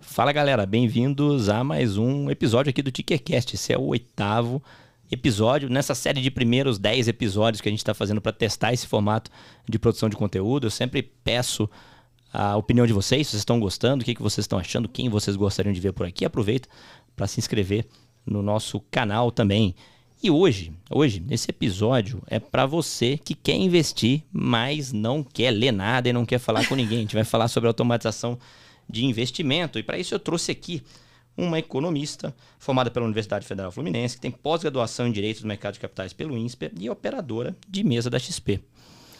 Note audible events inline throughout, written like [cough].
Fala galera, bem-vindos a mais um episódio aqui do Tickercast. Esse é o oitavo episódio nessa série de primeiros 10 episódios que a gente está fazendo para testar esse formato de produção de conteúdo. Eu sempre peço a opinião de vocês, se vocês estão gostando, o que, que vocês estão achando, quem vocês gostariam de ver por aqui. Aproveita para se inscrever no nosso canal também. E hoje, hoje, esse episódio é para você que quer investir, mas não quer ler nada e não quer falar com ninguém. A gente vai falar sobre automatização de investimento. E para isso eu trouxe aqui uma economista formada pela Universidade Federal Fluminense, que tem pós-graduação em Direitos do Mercado de Capitais pelo INSPER e operadora de mesa da XP.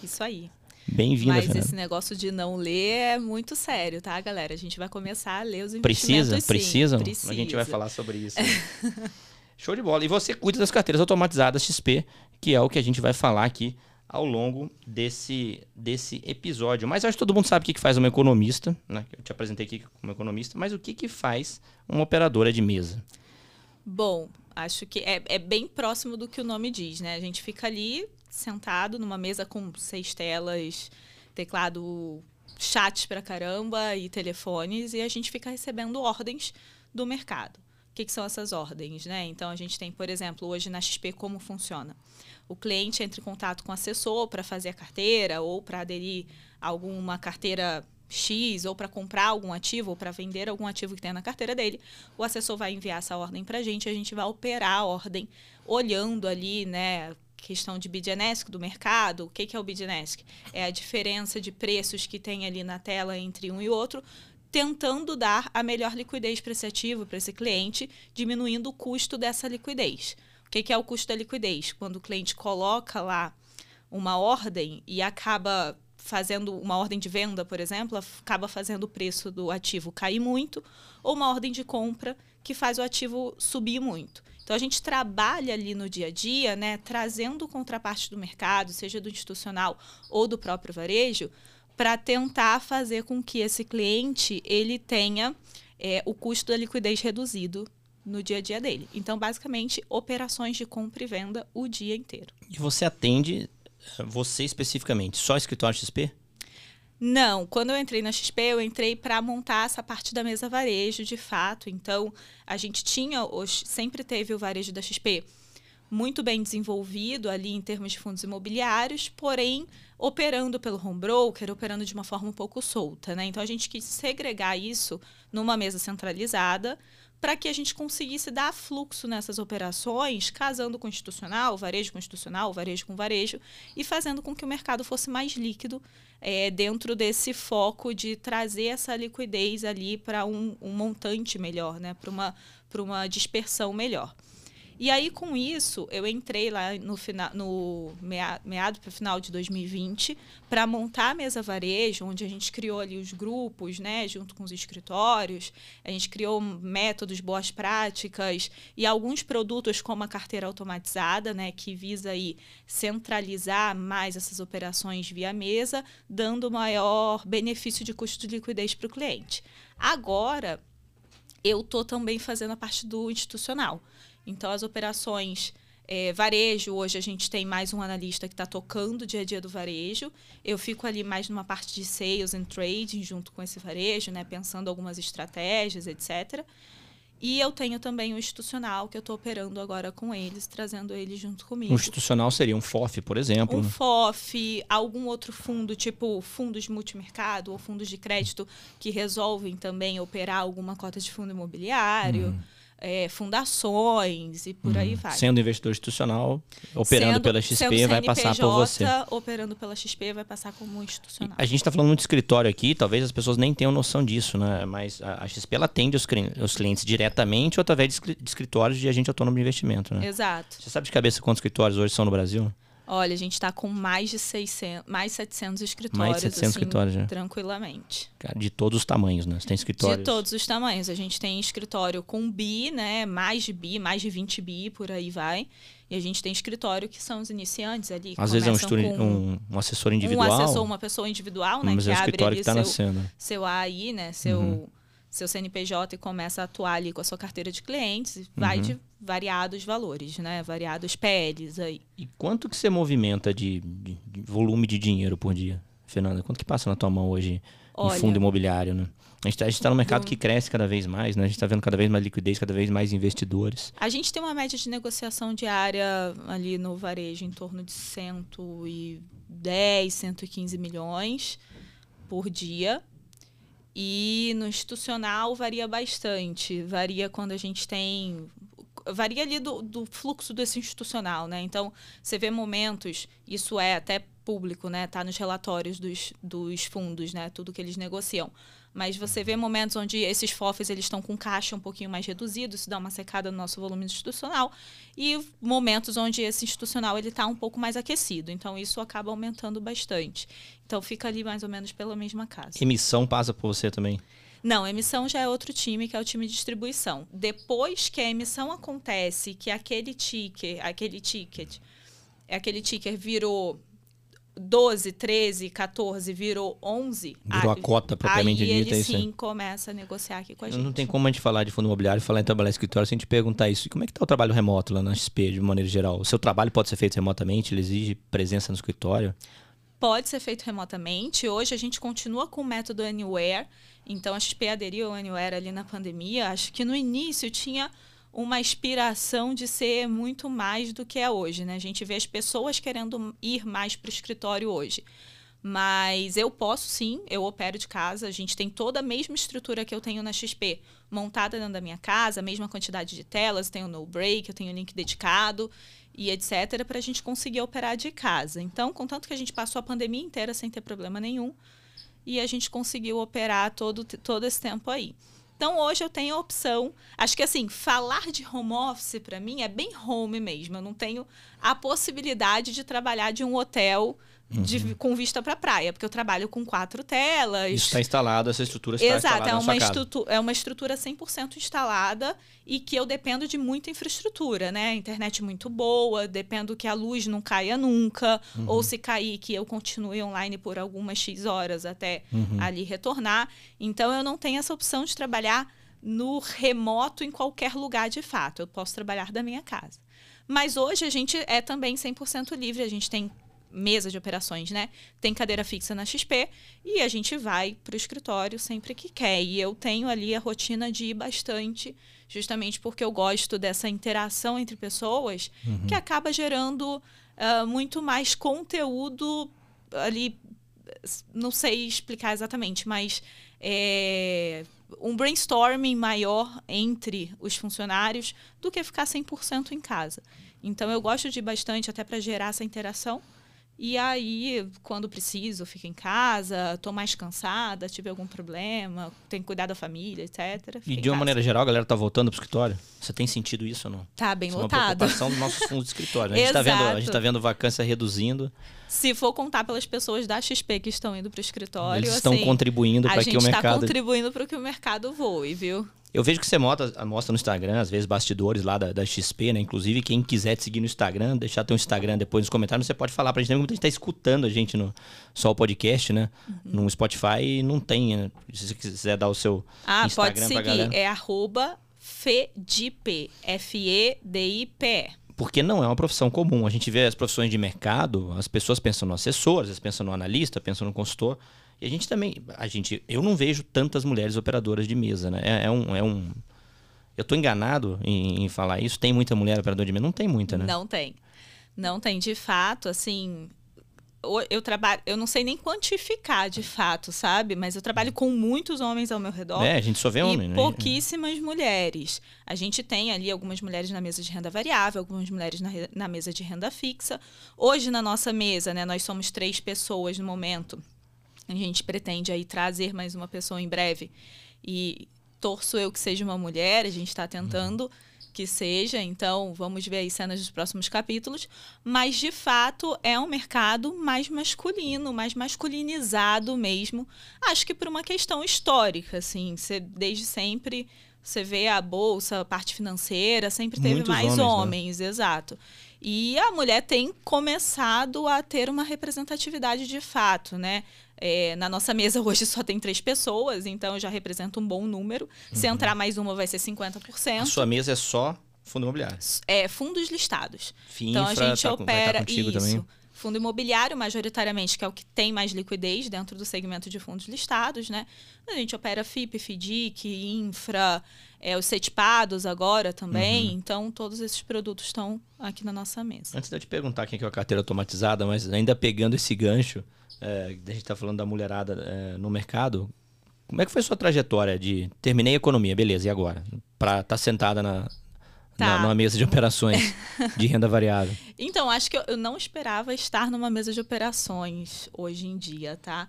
Isso aí. Bem-vinda, Mas Fernanda. esse negócio de não ler é muito sério, tá, galera? A gente vai começar a ler os Precisa? investimentos. sim. Precisam? Precisa. A gente vai falar sobre isso. [laughs] Show de bola. E você cuida das carteiras automatizadas XP, que é o que a gente vai falar aqui ao longo desse, desse episódio. Mas acho que todo mundo sabe o que, que faz uma economista, né? Eu te apresentei aqui como economista, mas o que, que faz uma operadora de mesa? Bom, acho que é, é bem próximo do que o nome diz, né? A gente fica ali sentado numa mesa com seis telas, teclado, chat pra caramba e telefones, e a gente fica recebendo ordens do mercado. Que, que são essas ordens, né? Então a gente tem, por exemplo, hoje na XP como funciona. O cliente entra em contato com o assessor para fazer a carteira ou para aderir a alguma carteira X ou para comprar algum ativo ou para vender algum ativo que tem na carteira dele, o assessor vai enviar essa ordem para a gente, a gente vai operar a ordem olhando ali, né, questão de ask do mercado. O que, que é o ask? É a diferença de preços que tem ali na tela entre um e outro, tentando dar a melhor liquidez para esse ativo, para esse cliente, diminuindo o custo dessa liquidez. O que, que é o custo da liquidez? Quando o cliente coloca lá uma ordem e acaba fazendo uma ordem de venda, por exemplo, acaba fazendo o preço do ativo cair muito, ou uma ordem de compra que faz o ativo subir muito. Então a gente trabalha ali no dia a dia, né, trazendo contraparte do mercado, seja do institucional ou do próprio varejo, para tentar fazer com que esse cliente ele tenha é, o custo da liquidez reduzido no dia a dia dele. Então, basicamente, operações de compra e venda o dia inteiro. E você atende, eh, você especificamente, só escritório XP? Não, quando eu entrei na XP, eu entrei para montar essa parte da mesa varejo, de fato. Então, a gente tinha, sempre teve o varejo da XP muito bem desenvolvido ali em termos de fundos imobiliários, porém operando pelo home broker, operando de uma forma um pouco solta, né? Então a gente quis segregar isso numa mesa centralizada para que a gente conseguisse dar fluxo nessas operações, casando com institucional, varejo com institucional, varejo com varejo, e fazendo com que o mercado fosse mais líquido é, dentro desse foco de trazer essa liquidez ali para um, um, montante melhor, né? para uma, uma dispersão melhor. E aí, com isso, eu entrei lá no, final, no meado para o final de 2020 para montar a mesa varejo, onde a gente criou ali os grupos, né, junto com os escritórios. A gente criou métodos, boas práticas e alguns produtos como a carteira automatizada, né, que visa aí centralizar mais essas operações via mesa, dando maior benefício de custo de liquidez para o cliente. Agora, eu estou também fazendo a parte do institucional. Então, as operações é, varejo, hoje a gente tem mais um analista que está tocando o dia a dia do varejo. Eu fico ali mais numa parte de sales and trading junto com esse varejo, né, pensando algumas estratégias, etc. E eu tenho também o institucional, que eu estou operando agora com eles, trazendo eles junto comigo. O institucional seria um FOF, por exemplo? Um né? FOF, algum outro fundo, tipo fundos multimercado ou fundos de crédito que resolvem também operar alguma cota de fundo imobiliário. Hum é, fundações e por aí vai. Sendo investidor institucional, operando sendo, pela XP, vai passar por você. Operando pela XP, vai passar como institucional. E a gente está falando muito de escritório aqui, talvez as pessoas nem tenham noção disso, né? Mas a, XP ela atende os, os, clientes diretamente ou através de, de escritórios de agente autônomo de investimento, né? Exato. Você sabe de cabeça quantos escritórios hoje são no Brasil? Olha, a gente está com mais de 600, mais 700 escritórios. Mais de 700 assim, escritórios, já. Tranquilamente. Cara, de todos os tamanhos, né? Você tem escritórios? De todos os tamanhos. A gente tem escritório com BI, né? Mais de BI, mais de 20 BI, por aí vai. E a gente tem escritório que são os iniciantes ali. Às vezes é um, estúdio, um, um, assessor individual. Um assessor, uma pessoa individual, né? Mas que é o escritório abre que está seu, nascendo. Seu AI, né? Seu, uhum. seu CNPJ e começa a atuar ali com a sua carteira de clientes. Vai, uhum. de, variados valores, né? Variados PLs aí. E quanto que você movimenta de, de, de volume de dinheiro por dia, Fernanda? Quanto que passa na tua mão hoje Olha, em fundo imobiliário, né? A gente está tá no mercado que cresce cada vez mais, né? A gente está vendo cada vez mais liquidez, cada vez mais investidores. A gente tem uma média de negociação diária ali no varejo em torno de 110, 115 milhões por dia. E no institucional varia bastante. Varia quando a gente tem varia ali do, do, fluxo desse institucional, né? Então, você vê momentos, isso é até público, né? Tá nos relatórios dos, dos fundos, né? Tudo que eles negociam. Mas você vê momentos onde esses FOFs eles estão com caixa um pouquinho mais reduzido, isso dá uma secada no nosso volume institucional, e momentos onde esse institucional ele está um pouco mais aquecido. Então isso acaba aumentando bastante. Então fica ali mais ou menos pela mesma casa. Emissão passa por você também? Não, emissão já é outro time, que é o time de distribuição. Depois que a emissão acontece, que aquele ticket, aquele ticket, aquele ticket virou 12, 13, 14 virou 11. Virou a, a cota propriamente aí dita. Ele sim começa a negociar aqui com a gente. Não tem como a gente falar de fundo imobiliário e falar em trabalhar em escritório sem te perguntar isso. E como é que está o trabalho remoto lá na XP, de maneira geral? O seu trabalho pode ser feito remotamente? Ele exige presença no escritório? Pode ser feito remotamente. Hoje a gente continua com o método Anywhere. Então a XP aderiu ao Anywhere ali na pandemia. Acho que no início tinha uma inspiração de ser muito mais do que é hoje, né? A gente vê as pessoas querendo ir mais para o escritório hoje. Mas eu posso sim, eu opero de casa. A gente tem toda a mesma estrutura que eu tenho na XP montada dentro da minha casa, a mesma quantidade de telas, tenho no break, eu tenho link dedicado e etc, para a gente conseguir operar de casa. Então, contanto que a gente passou a pandemia inteira sem ter problema nenhum e a gente conseguiu operar todo, todo esse tempo aí. Então hoje eu tenho a opção. Acho que assim, falar de home office para mim é bem home mesmo. Eu não tenho a possibilidade de trabalhar de um hotel de, uhum. com vista para a praia, porque eu trabalho com quatro telas. Isso está instalado, essa estrutura está Exato, instalada é uma, estrutura, é uma estrutura 100% instalada e que eu dependo de muita infraestrutura, né? Internet muito boa, dependo que a luz não caia nunca, uhum. ou se cair, que eu continue online por algumas X horas até uhum. ali retornar. Então, eu não tenho essa opção de trabalhar no remoto em qualquer lugar de fato. Eu posso trabalhar da minha casa. Mas hoje a gente é também 100% livre, a gente tem mesa de operações, né? Tem cadeira fixa na XP e a gente vai para o escritório sempre que quer. E eu tenho ali a rotina de ir bastante, justamente porque eu gosto dessa interação entre pessoas, uhum. que acaba gerando uh, muito mais conteúdo ali. Não sei explicar exatamente, mas é, um brainstorming maior entre os funcionários do que ficar 100% em casa. Então eu gosto de ir bastante até para gerar essa interação. E aí, quando preciso, fico em casa, estou mais cansada, tive algum problema, tenho que cuidar da família, etc. E de uma maneira geral, a galera tá voltando pro escritório? Você tem sentido isso ou não? Tá bem isso lotado. É uma preocupação dos nossos fundos de escritório. Né? A, gente tá vendo, a gente tá vendo vacância reduzindo. Se for contar pelas pessoas da XP que estão indo para o escritório, eles estão assim, contribuindo para que o mercado. A gente está contribuindo para que o mercado voe, viu? Eu vejo que você mostra, mostra no Instagram, às vezes, bastidores lá da, da, XP, né? Inclusive, quem quiser te seguir no Instagram, deixar teu Instagram depois nos comentários, você pode falar pra gente. Muita gente tá escutando a gente no só o podcast, né? Uhum. No Spotify não tem, né? Se você quiser dar o seu ah, Instagram pode seguir. pra galera. É arroba FEDIP. F-E-D-I-P-E. Porque não é uma profissão comum. A gente vê as profissões de mercado, as pessoas pensam no assessor, às vezes pensam no analista, pensam no consultor. E a gente também, a gente, eu não vejo tantas mulheres operadoras de mesa, né? É, é um, é um, eu estou enganado em, em, falar isso. Tem muita mulher operadora de mesa? Não tem muita, né? Não tem, não tem. De fato, assim, eu trabalho, eu não sei nem quantificar de fato, sabe? Mas eu trabalho com muitos homens ao meu redor. É, a gente só vê homem, né? pouquíssimas mulheres. A gente tem ali algumas mulheres na mesa de renda variável, algumas mulheres na, na mesa de renda fixa. Hoje na nossa mesa, né, nós somos três pessoas no momento. A gente pretende aí trazer mais uma pessoa em breve. E torço eu que seja uma mulher, a gente está tentando uhum. que seja, então vamos ver aí cenas dos próximos capítulos. Mas, de fato, é um mercado mais masculino, mais masculinizado mesmo. Acho que por uma questão histórica, assim, você, desde sempre. Você vê a bolsa, a parte financeira, sempre teve Muitos mais homens, né? homens né? exato. E a mulher tem começado a ter uma representatividade de fato, né? É, na nossa mesa hoje só tem três pessoas, então já representa um bom número. Uhum. Se entrar mais uma, vai ser 50%. A sua mesa é só Fundo imobiliário. É, fundos listados. Finfra, então a gente tá, opera tá contigo isso. também. Fundo imobiliário, majoritariamente, que é o que tem mais liquidez dentro do segmento de fundos listados, né? A gente opera FIP, FDIC, Infra, é, os CETPADOS agora também. Uhum. Então, todos esses produtos estão aqui na nossa mesa. Antes de eu te perguntar quem que é a carteira automatizada, mas ainda pegando esse gancho, é, a gente está falando da mulherada é, no mercado, como é que foi a sua trajetória de terminei economia, beleza, e agora? Para estar sentada na, Tá. na- numa mesa de operações de renda variável. [laughs] Então, acho que eu- eu não esperava estar numa mesa de operações hoje em dia, tá?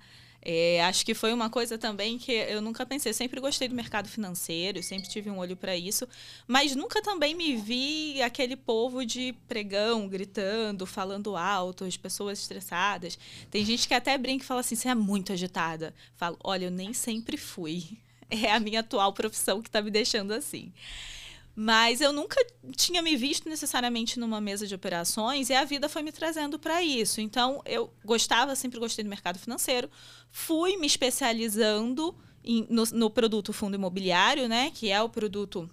É, acho que foi uma coisa também que eu nunca pensei. Eu sempre gostei do mercado financeiro, sempre tive um olho para isso, mas nunca também me vi aquele povo de pregão, gritando, falando alto, as pessoas estressadas. Tem gente que até brinca e fala assim: você é muito agitada. Falo, olha, eu nem sempre fui. [laughs] É a minha atual profissão que está me deixando assim. Mas eu nunca tinha me visto necessariamente numa mesa de operações e a vida foi me trazendo para isso. Então, eu gostava, sempre gostei do mercado financeiro, fui me especializando em- no, no produto fundo imobiliário, né? Que é o produto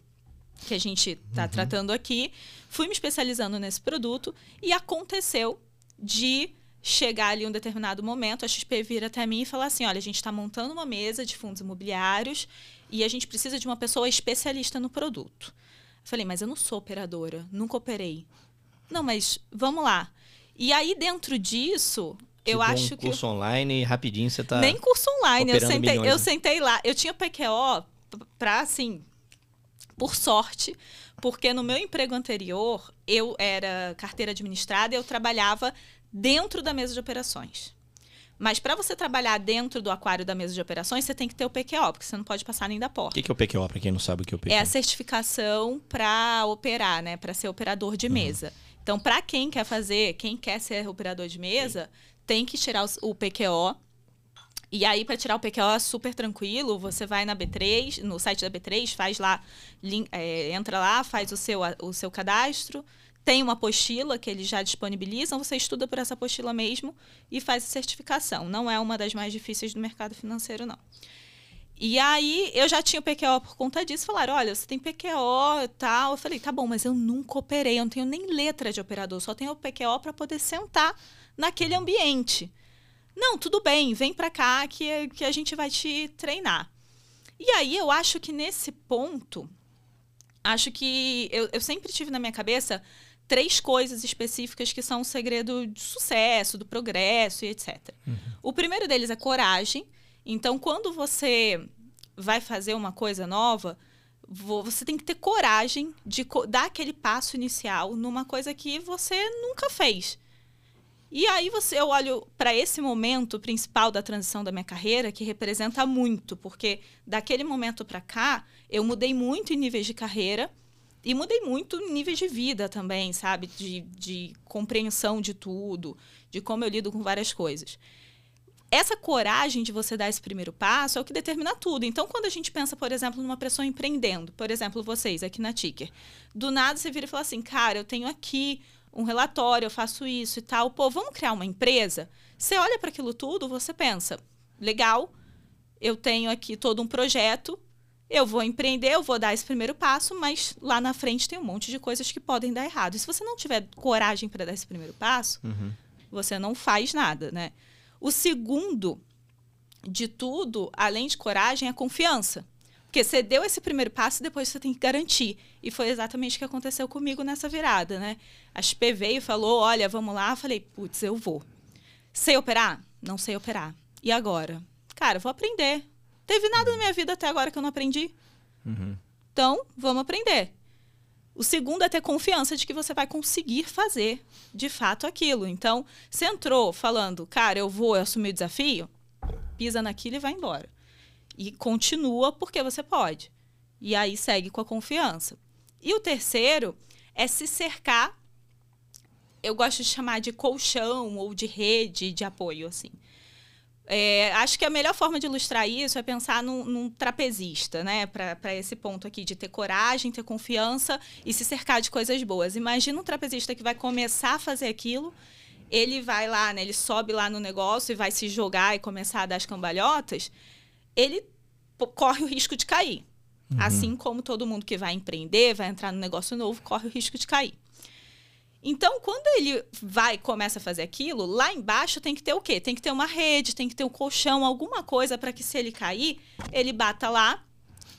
que a gente está tratando aqui. Fui me especializando nesse produto e aconteceu de chegar ali um determinado momento, a XP vir até mim e falar assim: olha, a gente está montando uma mesa de fundos imobiliários e a gente precisa de uma pessoa especialista no produto. Eu falei, mas eu não sou operadora, nunca operei. Não, mas vamos lá. E aí, dentro disso, eu Tipo, acho um que. curso online, rapidinho você tá... Nem curso online. Eu sentei, milhões, eu né? sentei lá. Eu tinha PQO p- pra, assim, por sorte, porque no meu emprego anterior, eu era carteira administrada e eu trabalhava dentro da mesa de operações. Mas para você trabalhar dentro do aquário da mesa de operações, você tem que ter o PQO, porque você não pode passar nem da O porta. que, que é o PQO, para quem não sabe o que é o PQO? É a certificação para operar, né? Para ser operador de mesa. Então, para quem quer fazer, quem quer ser operador de mesa, tem que tirar o PQO. E aí, para tirar o PQO é super tranquilo, você vai na B3, no site da B3, faz lá, é, entra lá, faz o seu, o seu cadastro, tem uma apostila que eles já disponibilizam, você estuda por essa apostila mesmo e faz a certificação. Não é uma das mais difíceis do mercado financeiro, não. E aí eu já tinha o PQO por conta disso. Falaram, olha, você tem PQO e tal. Eu falei, tá bom, mas eu nunca operei, eu não tenho nem letra de operador, só tenho o PQO para poder sentar naquele ambiente. Não, tudo bem, vem para cá que, que a gente vai te treinar. E aí eu acho que nesse ponto, acho que eu, eu sempre tive na minha cabeça três coisas específicas que são o segredo de sucesso, do progresso e etc. O primeiro deles é coragem. Então, quando você vai fazer uma coisa nova, vo- você tem que ter coragem de dar aquele passo inicial numa coisa que você nunca fez. E aí você eu olho para esse momento principal da transição da minha carreira, que representa muito, porque daquele momento para cá, eu mudei muito em níveis de carreira e mudei muito níveis de vida também, sabe? De, de compreensão de tudo, de como eu lido com várias coisas essa coragem de você dar esse primeiro passo é o que determina tudo. Então, quando a gente pensa, por exemplo, numa pessoa empreendendo, por exemplo, vocês aqui na Ticker, do nada você vira e fala assim, cara, eu tenho aqui um relatório, eu faço isso e tal, pô, vamos criar uma empresa? Você olha para aquilo tudo, você pensa, legal, eu tenho aqui todo um projeto, eu vou empreender, eu vou dar esse primeiro passo, mas lá na frente tem um monte de coisas que podem dar errado. E se você não tiver coragem para dar esse primeiro passo, Uhum. você não faz nada, né? O segundo de tudo, além de coragem, é confiança. Porque você deu esse primeiro passo e depois você tem que garantir. E foi exatamente o que aconteceu comigo nessa virada, né? A XP veio e falou: olha, vamos lá. Eu falei, putz, eu vou. Sei operar? Não sei operar. E agora? Cara, vou aprender. Teve nada na minha vida até agora que eu não aprendi. Uhum. Então, vamos aprender. O segundo é ter confiança de que você vai conseguir fazer de fato aquilo. Então, você entrou falando, cara, eu vou assumir o desafio, pisa naquilo e vai embora. E continua porque você pode. E aí segue com a confiança. E o terceiro é se cercar. Eu gosto de chamar de colchão ou de rede de apoio, assim. É, acho que a melhor forma de ilustrar isso é pensar num, num trapezista, né? Para esse ponto aqui de ter coragem, ter confiança e se cercar de coisas boas. Imagina um trapezista que vai começar a fazer aquilo, ele vai lá, né? Ele sobe lá no negócio e vai se jogar e começar a dar as cambalhotas. Ele corre o risco de cair. Uhum. Assim como todo mundo que vai empreender, vai entrar no negócio novo, corre o risco de cair. Então, quando ele vai começa a fazer aquilo, lá embaixo tem que ter o quê? Tem que ter uma rede, tem que ter um colchão, alguma coisa para que se ele cair, ele bata lá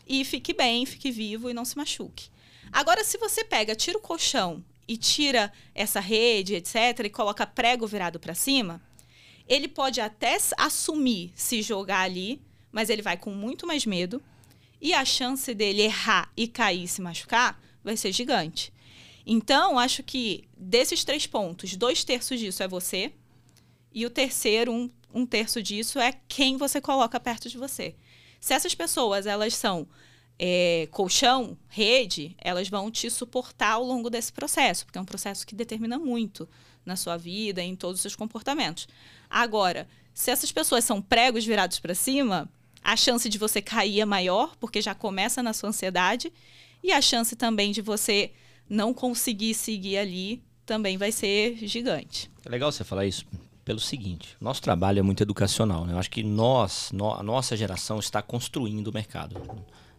e fique bem, fique vivo e não se machuque. Agora, se você pega, tira o colchão e tira essa rede, etc, e coloca prego virado para cima, ele pode até assumir se jogar ali, mas ele vai com muito mais medo e a chance dele errar e cair e se machucar vai ser gigante. Então, acho que desses três pontos, dois terços disso é você, e o terceiro, um, um terço disso, é quem você coloca perto de você. Se essas pessoas elas são é, colchão, rede, elas vão te suportar ao longo desse processo, porque é um processo que determina muito na sua vida, em todos os seus comportamentos. Agora, se essas pessoas são pregos virados para cima, a chance de você cair é maior, porque já começa na sua ansiedade, e a chance também de você não conseguir seguir ali também vai ser gigante. É legal você falar isso pelo seguinte: nosso trabalho é muito educacional. Né? Eu acho que nós, no, a nossa geração, está construindo o mercado.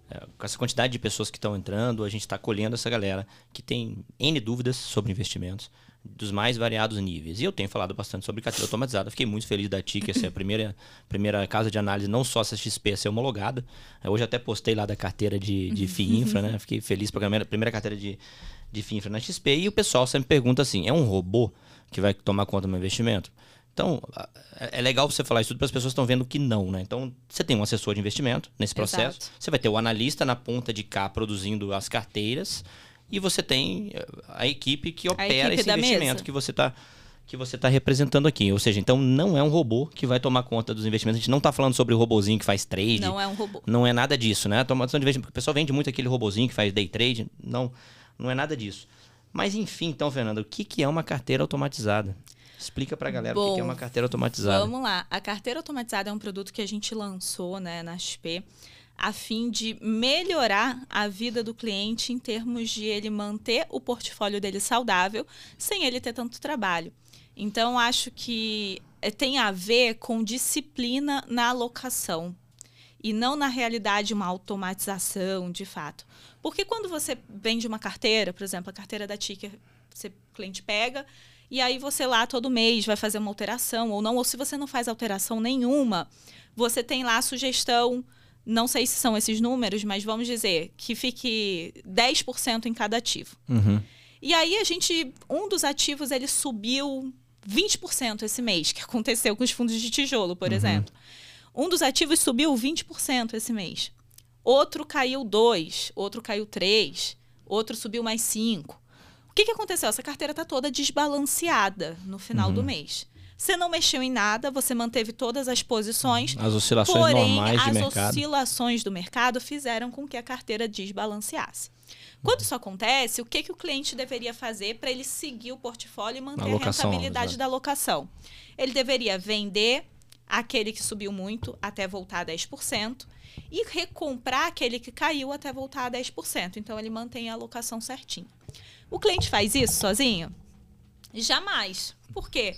É, com essa quantidade de pessoas que estão entrando, a gente está colhendo essa galera que tem N dúvidas sobre investimentos dos mais variados níveis. E eu tenho falado bastante sobre carteira automatizada. Fiquei muito feliz da TIC ser a primeira, primeira casa de análise, não só essa XP a ser homologada. Hoje até postei lá da carteira de, de [laughs] FII Infra, né? Fiquei feliz para a primeira, primeira carteira de, de FII Infra na XP. E o pessoal sempre pergunta assim: é um robô que vai tomar conta do meu investimento? Então, é legal você falar isso tudo para as pessoas que estão vendo que não, né? Então, você tem um assessor de investimento nesse processo, Exato. você vai ter o analista na ponta de cá produzindo as carteiras, e você tem eh, a equipe que opera equipe esse investimento mesa. que você está que você está representando aqui. Ou seja, então não é um robô que vai tomar conta dos investimentos. A gente não está falando sobre o robozinho que faz trade. Não é um robô. Não é nada disso, né? A tomação de investimento. O pessoal vende muito aquele robozinho que faz day trade. Não, não é nada disso. Mas enfim, então, Fernanda, o que, que é uma carteira automatizada? Explica para a galera Bom, o que é uma carteira automatizada. Vamos lá. A carteira automatizada é um produto que a gente lançou né, na XP a fim de melhorar a vida do cliente em termos de ele manter o portfólio dele saudável sem ele ter tanto trabalho. Então, acho que eh, tem a ver com disciplina na alocação e não na realidade uma automatização de fato. Porque quando você vende uma carteira, por exemplo, a carteira da Ticker, você, o cliente pega e aí você lá todo mês vai fazer uma alteração ou não, ou se você não faz alteração nenhuma, você tem lá a sugestão não sei se são esses números, mas vamos dizer que fique 10% em cada ativo. Uhum. E aí a gente, um dos ativos ele subiu 20% esse mês, que [laughs] aconteceu com os fundos de tijolo, por uhum. exemplo. Um dos ativos subiu 20% esse mês. Outro caiu 2, outro caiu 3, outro subiu mais 5. O que, que aconteceu? Essa carteira está toda desbalanceada no final uhum. do mês. Você não mexeu em nada, você manteve todas as posições. As oscilações porém, normais de as mercado. Oscilações do mercado fizeram com que a carteira desbalanceasse. Quando isso acontece, o que, que o cliente deveria fazer para ele seguir o portfólio e manter a, a rentabilidade exatamente. da alocação? Ele deveria vender aquele que subiu muito até voltar a 10% e recomprar aquele que caiu até voltar a 10%. Então, ele mantém a alocação certinha. O cliente faz isso sozinho? Jamais. Por quê?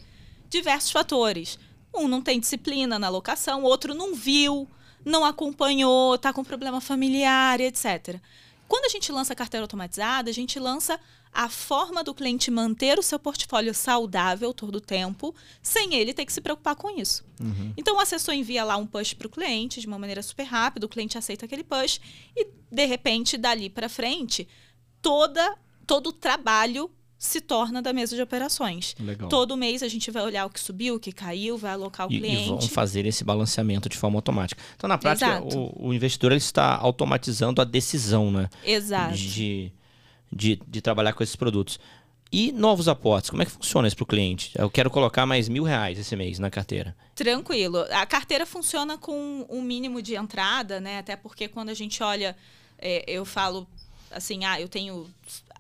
Diversos fatores. Um não tem disciplina na alocação, outro não viu, não acompanhou, está com problema familiar, etc. Quando a gente lança a carteira automatizada, a gente lança a forma do cliente manter o seu portfólio saudável todo o tempo, sem ele ter que se preocupar com isso. Uhum. Então, o assessor envia lá um push para o cliente de uma maneira super rápida, o cliente aceita aquele push e, de repente, dali para frente, toda, todo o trabalho se torna da mesa de operações. Legal. Todo mês a gente vai olhar o que subiu, o que caiu, vai alocar o e, cliente. E vão fazer esse balanceamento de forma automática. Então, na prática, o, o, investidor ele está automatizando a decisão né? Exato. De, de, de trabalhar com esses produtos. E novos aportes, como é que funciona isso para o cliente? Eu quero colocar mais mil reais esse mês na carteira. Tranquilo. A carteira funciona com um mínimo de entrada, né? Até porque quando a gente olha, é, eu falo assim, ah, eu tenho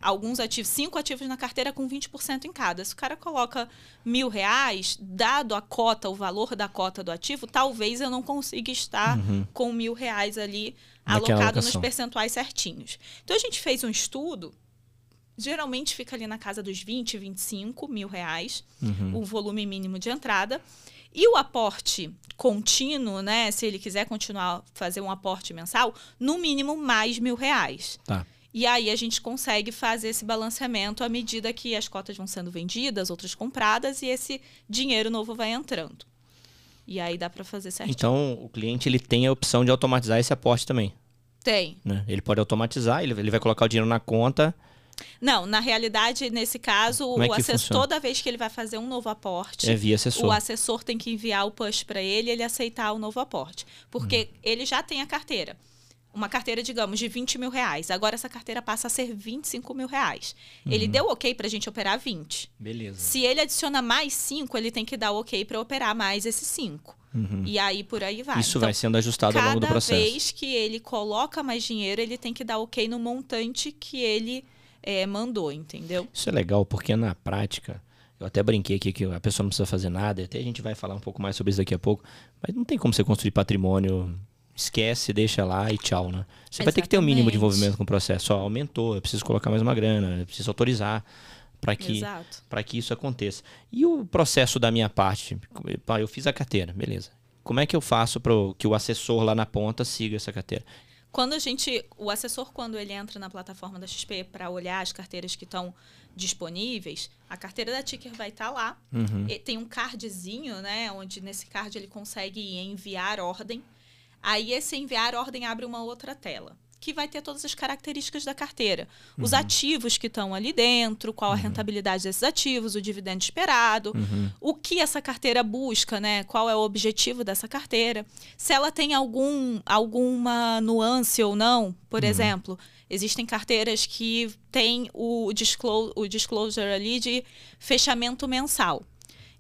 alguns ativos, cinco ativos na carteira com 20% em cada. Se o cara coloca mil reais, dado a cota, o valor da cota do ativo, talvez eu não consiga estar uhum. com mil reais ali Naquela alocado alocação. nos percentuais certinhos. Então a gente fez um estudo geralmente fica ali na casa dos 20, 25 mil reais, Uhum. o volume mínimo de entrada. E o aporte contínuo, né? Se ele quiser continuar fazer um aporte mensal, no mínimo mais mil reais. Tá. E aí a gente consegue fazer esse balanceamento à medida que as cotas vão sendo vendidas, outras compradas e esse dinheiro novo vai entrando. E aí dá para fazer certinho. Então, o cliente ele tem a opção de automatizar esse aporte também. Tem. Né? Ele pode automatizar, ele, ele vai colocar o dinheiro na conta. Não, na realidade, nesse caso, é o assessor, funciona? toda vez que ele vai fazer um novo aporte, É via assessor. o assessor tem que enviar o push para ele e ele aceitar o novo aporte. Porque Hum. ele já tem a carteira. Uma carteira, digamos, de 20 mil reais. Agora essa carteira passa a ser 25 mil reais. Ele Uhum. deu ok para a gente operar 20. Beleza. Se ele adiciona mais 5, ele tem que dar ok para operar mais esses 5. Uhum. E aí por aí vai. Isso Então, vai sendo ajustado ao longo do cada processo. vez que ele coloca mais dinheiro, ele tem que dar ok no montante que ele eh, mandou, entendeu? Isso é legal, porque na prática, eu até brinquei aqui que a pessoa não precisa fazer nada, até a gente vai falar um pouco mais sobre isso daqui a pouco, mas não tem como você construir patrimônio, esquece, deixa lá e tchau, né? Você vai ter que ter um mínimo de Exatamente. envolvimento com o processo. Ó, aumentou, eu preciso colocar mais uma grana, eu preciso autorizar para que, pra que isso aconteça. E o processo da minha parte? Eu fiz a carteira, beleza. Como é que eu faço para que o assessor lá na ponta siga essa carteira? Quando a gente, o assessor quando ele entra na plataforma da XP para olhar as carteiras que estão disponíveis, a carteira da Ticker vai estar lá. Uhum. E tem um cardzinho, né, onde nesse card ele consegue enviar ordem. Aí esse enviar ordem abre uma outra tela, que vai ter todas as características da carteira. Os ativos que estão ali dentro, qual a rentabilidade desses ativos, o dividendo esperado, Uhum. o que essa carteira busca, né? Qual é o objetivo dessa carteira? Se ela tem algum, alguma nuance ou não, por exemplo, existem carteiras que têm o, disclo o disclosure ali de fechamento mensal.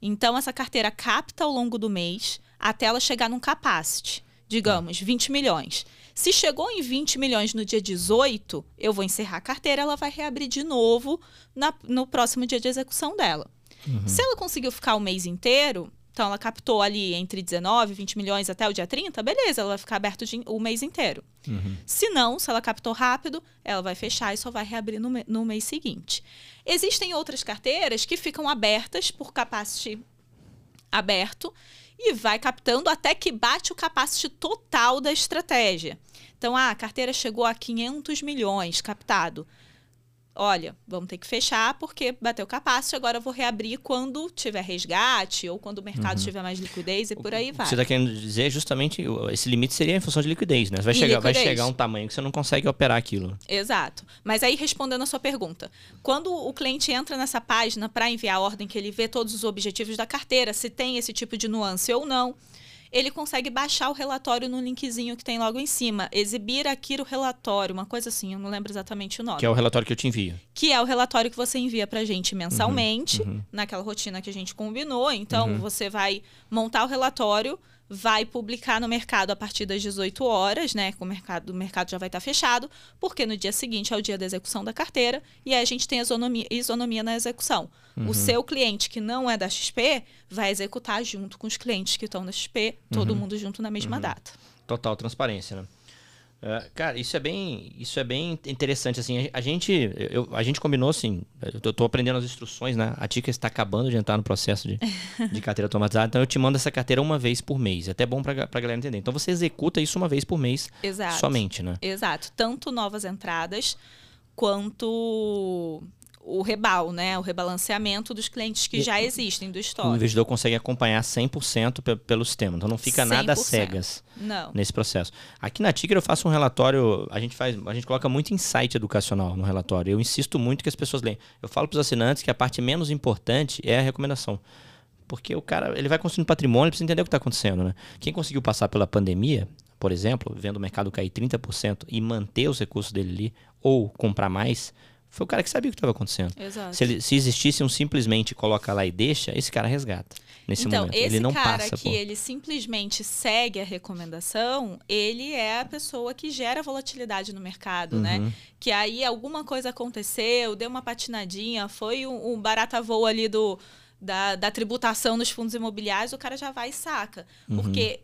Então, essa carteira capta ao longo do mês até ela chegar num capacity, digamos, 20 milhões. Se chegou em 20 milhões no dia 18, eu vou encerrar a carteira, ela vai reabrir de novo na- no próximo dia de execução dela. Se ela conseguiu ficar o mês inteiro, então ela captou ali entre 19 e 20 milhões até o dia 30, beleza, ela vai ficar aberto de- o mês inteiro. Uhum. Se não, se ela captou rápido, ela vai fechar e só vai reabrir no, no mês seguinte. Existem outras carteiras que ficam abertas por capacity aberto e vai captando até que bate o capacity total da estratégia. Então, ah, a carteira chegou a 500 milhões captado. Olha, vamos ter que fechar porque bateu o capacity, agora eu vou reabrir quando tiver resgate ou quando o mercado tiver mais liquidez e por aí vai. você está querendo dizer é justamente esse limite seria em função de liquidez, né? Vai chegar, vai liquidez. chegar um tamanho que você não consegue operar aquilo. Exato. Mas aí, respondendo a sua pergunta, quando o cliente entra nessa página para enviar a ordem, que ele vê todos os objetivos da carteira, se tem esse tipo de nuance ou não, ele consegue baixar o relatório no linkzinho que tem logo em cima. Exibir aqui o relatório, uma coisa assim, eu não lembro exatamente o nome. Que é o relatório que eu te envio. Que é o relatório que você envia para a gente mensalmente, uhum. naquela rotina que a gente combinou. Então, Uhum. você vai montar o relatório, vai publicar no mercado a partir das 18 horas, né? Que o mercado, o mercado já vai estar fechado, porque no dia seguinte é o dia da execução da carteira, e aí a gente tem isonomia, isonomia na execução. Uhum. O seu cliente que não é da XP vai executar junto com os clientes que estão da XP, todo Uhum. mundo junto na mesma data. Total transparência, né? É, cara, isso é bem, isso é bem interessante assim. A gente, eu, a gente combinou assim. Eu tô aprendendo as instruções, né? A Tica está acabando de entrar no processo de, [laughs] de carteira automatizada, então eu te mando essa carteira uma vez por mês. É até bom pra, pra galera entender. Então você executa isso uma vez por mês Exato. somente, né? Exato. Tanto novas entradas quanto o rebal, né? O rebalanceamento dos clientes que E- já existem do O estoque. investidor consegue acompanhar 100% pe- pelo sistema. Então não fica nada 100%. cegas. Não. nesse processo. Aqui na Ticker eu faço um relatório, a gente faz, a gente coloca muito insight educacional no relatório. Eu insisto muito que as pessoas leiam. Eu falo para os assinantes que a parte menos importante é a recomendação. Porque o cara, ele vai construindo patrimônio, ele precisa entender o que está acontecendo, né? Quem conseguiu passar pela pandemia, por exemplo, vendo o mercado cair 30% e manter os recursos dele ali ou comprar mais, foi o cara que sabia o que estava acontecendo. Exato. Se, ele- se existisse um simplesmente coloca lá e deixa, esse cara resgata nesse então, momento. esse ele não cara passa que por. ele simplesmente segue a recomendação, ele é a pessoa que gera volatilidade no mercado, né? Uhum. Que aí alguma coisa aconteceu, deu uma patinadinha, foi um, um barata voo ali do, da, da tributação nos fundos imobiliários, o cara já vai e saca. Uhum. Porque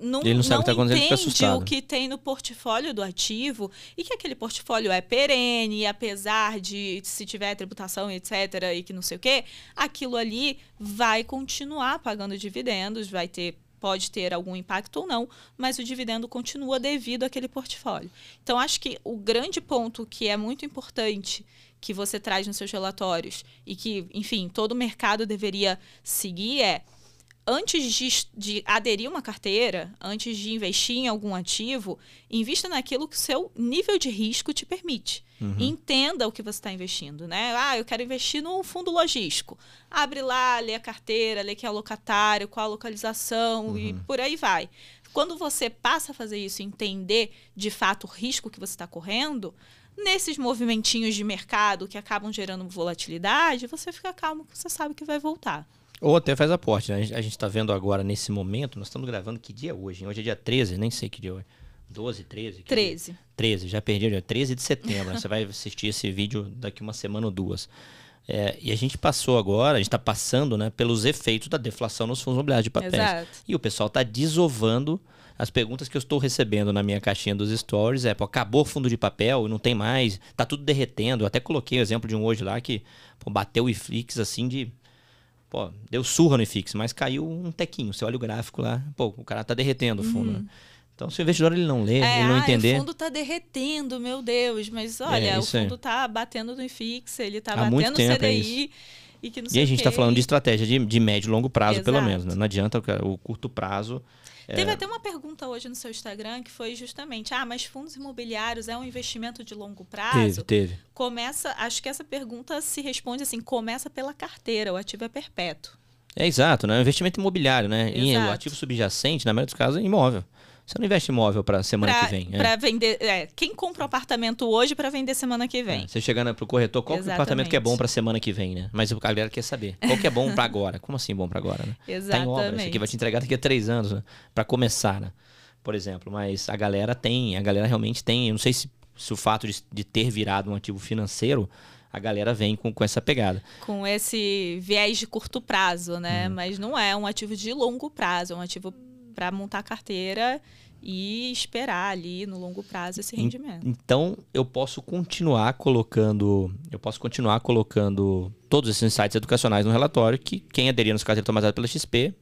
não, Ele não sabe o que tá entende o que tem no portfólio do ativo e que aquele portfólio é perene, e apesar de se tiver tributação, etc., e que não sei o quê, aquilo ali vai continuar pagando dividendos, vai ter. Pode ter algum impacto ou não, mas o dividendo continua devido àquele portfólio. Então, acho que o grande ponto que é muito importante que você traz nos seus relatórios e que, enfim, todo o mercado deveria seguir é antes de, de aderir uma carteira, antes de investir em algum ativo, invista naquilo que o seu nível de risco te permite. Uhum. Entenda o que você está investindo, né? Ah, eu quero investir num fundo logístico. Abre lá, lê a carteira, lê quem é o locatário, qual a localização Uhum. e por aí vai. Quando você passa a fazer isso, entender de fato o risco que você está correndo, nesses movimentinhos de mercado que acabam gerando volatilidade, você fica calmo, que você sabe que vai voltar. Ou até faz aporte, né? A gente- A gente tá vendo agora, nesse momento, nós estamos gravando, que dia é hoje? Hoje é dia 13, nem sei que dia é hoje. 12, 13? que dia? 13. 13, já perdi o dia. 13 de setembro. né? Você vai assistir esse vídeo daqui uma semana ou duas. É, e a gente passou agora, a gente está passando né, pelos efeitos da deflação nos fundos imobiliários de papéis. Exato. E o pessoal está desovando as perguntas que eu estou recebendo na minha caixinha dos stories. É, pô, acabou o fundo de papel, não tem mais, tá tudo derretendo. Eu até coloquei o exemplo de um hoje lá que pô, bateu o IFIX assim de. Pô, deu surra no IFIX, mas caiu um tequinho. Você olha o gráfico lá, pô, o cara tá derretendo o fundo. né? Então, se o investidor ele não lê, É, ele não ah, entender. o fundo tá derretendo, meu Deus. Mas olha, o isso aí. fundo tá batendo no IFIX, ele tá Há batendo muito no tempo é CDI. e E a o gente está falando de estratégia de, de médio e longo prazo, pelo Exato. menos. né? Não adianta o, o curto prazo. Teve até uma pergunta hoje no seu Instagram que foi justamente: ah, mas fundos imobiliários é um investimento de longo prazo? Teve, teve. Começa, acho que essa pergunta se responde assim: começa pela carteira, o ativo é perpétuo. É exato, né? É um investimento imobiliário, né? E o Exato. ativo subjacente, na maioria dos casos, é imóvel. Você não investe imóvel para semana Pra, que vem. é. pra vender. É, quem compra um apartamento hoje para vender semana que vem? É, Você chegando pro corretor, qual que é o Exatamente. apartamento que é bom para semana que vem, né? Mas a galera quer saber. Qual que é bom para agora? Como assim bom para agora, né? Tá em Exatamente. obra. Esse aqui vai te entregar daqui a três anos, né? Para começar, né? Por exemplo. Mas a galera tem, a galera realmente tem. Eu não sei se, se o fato de, de ter virado um ativo financeiro, a galera vem com, com essa pegada. com esse viés de curto prazo, né? Mas não é um ativo de longo prazo, é um ativo para montar carteira e esperar ali no longo prazo esse rendimento. Então, eu posso continuar colocando, eu posso continuar colocando todos esses insights educacionais no relatório que quem aderir nos carteiras automatizadas pela XP,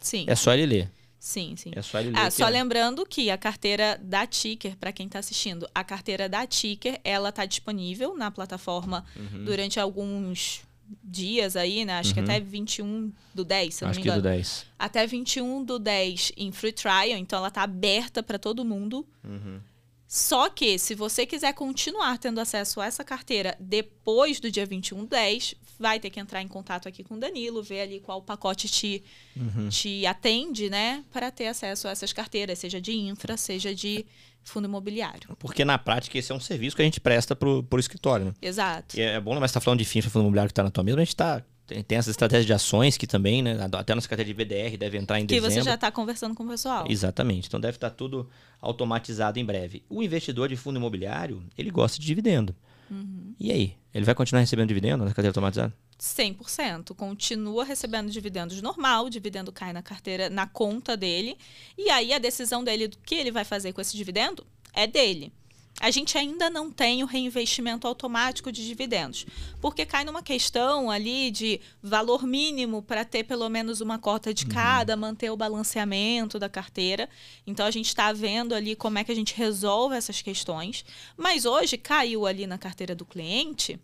Sim, é só ele ler. sim, sim. É só ele ler. Ah, só é. lembrando que a carteira da Ticker, para quem está assistindo, a carteira da Ticker, ela está disponível na plataforma Uhum. durante alguns dias aí, né? Acho que até 21 do 10, se eu não Acho me que do engano. 10. Até 21 do 10 em free trial, então ela tá aberta para todo mundo. Uhum. Só que, se você quiser continuar tendo acesso a essa carteira depois do dia 21 do 10, vai ter que entrar em contato aqui com o Danilo, ver ali qual pacote te, Uhum. te atende, né? Para ter acesso a essas carteiras, seja de infra, seja de fundo imobiliário. Porque na prática esse é um serviço que a gente presta pro, pro escritório, né? Exato. E é bom, mas você tá falando de FINFA, fundo imobiliário que tá na tua mesa, mas a gente tá tem, tem essas estratégias de ações que também, né? Até a nossa carteira de VDR deve entrar em Que dezembro. você já está conversando com o pessoal. Exatamente. Então deve estar tudo automatizado em breve. O investidor de fundo imobiliário, ele gosta de dividendo. Uhum. E aí? Ele vai continuar recebendo dividendo na carteira automatizada? 100%. Continua recebendo dividendos normal, o dividendo cai na carteira, na conta dele. E aí a decisão dele do que ele vai fazer com esse dividendo é dele. A gente ainda não tem o reinvestimento automático de dividendos, porque cai numa questão ali de valor mínimo para ter pelo menos uma cota de cada, manter o balanceamento da carteira. Então a gente está vendo ali como é que a gente resolve essas questões. Mas hoje caiu ali na carteira do cliente,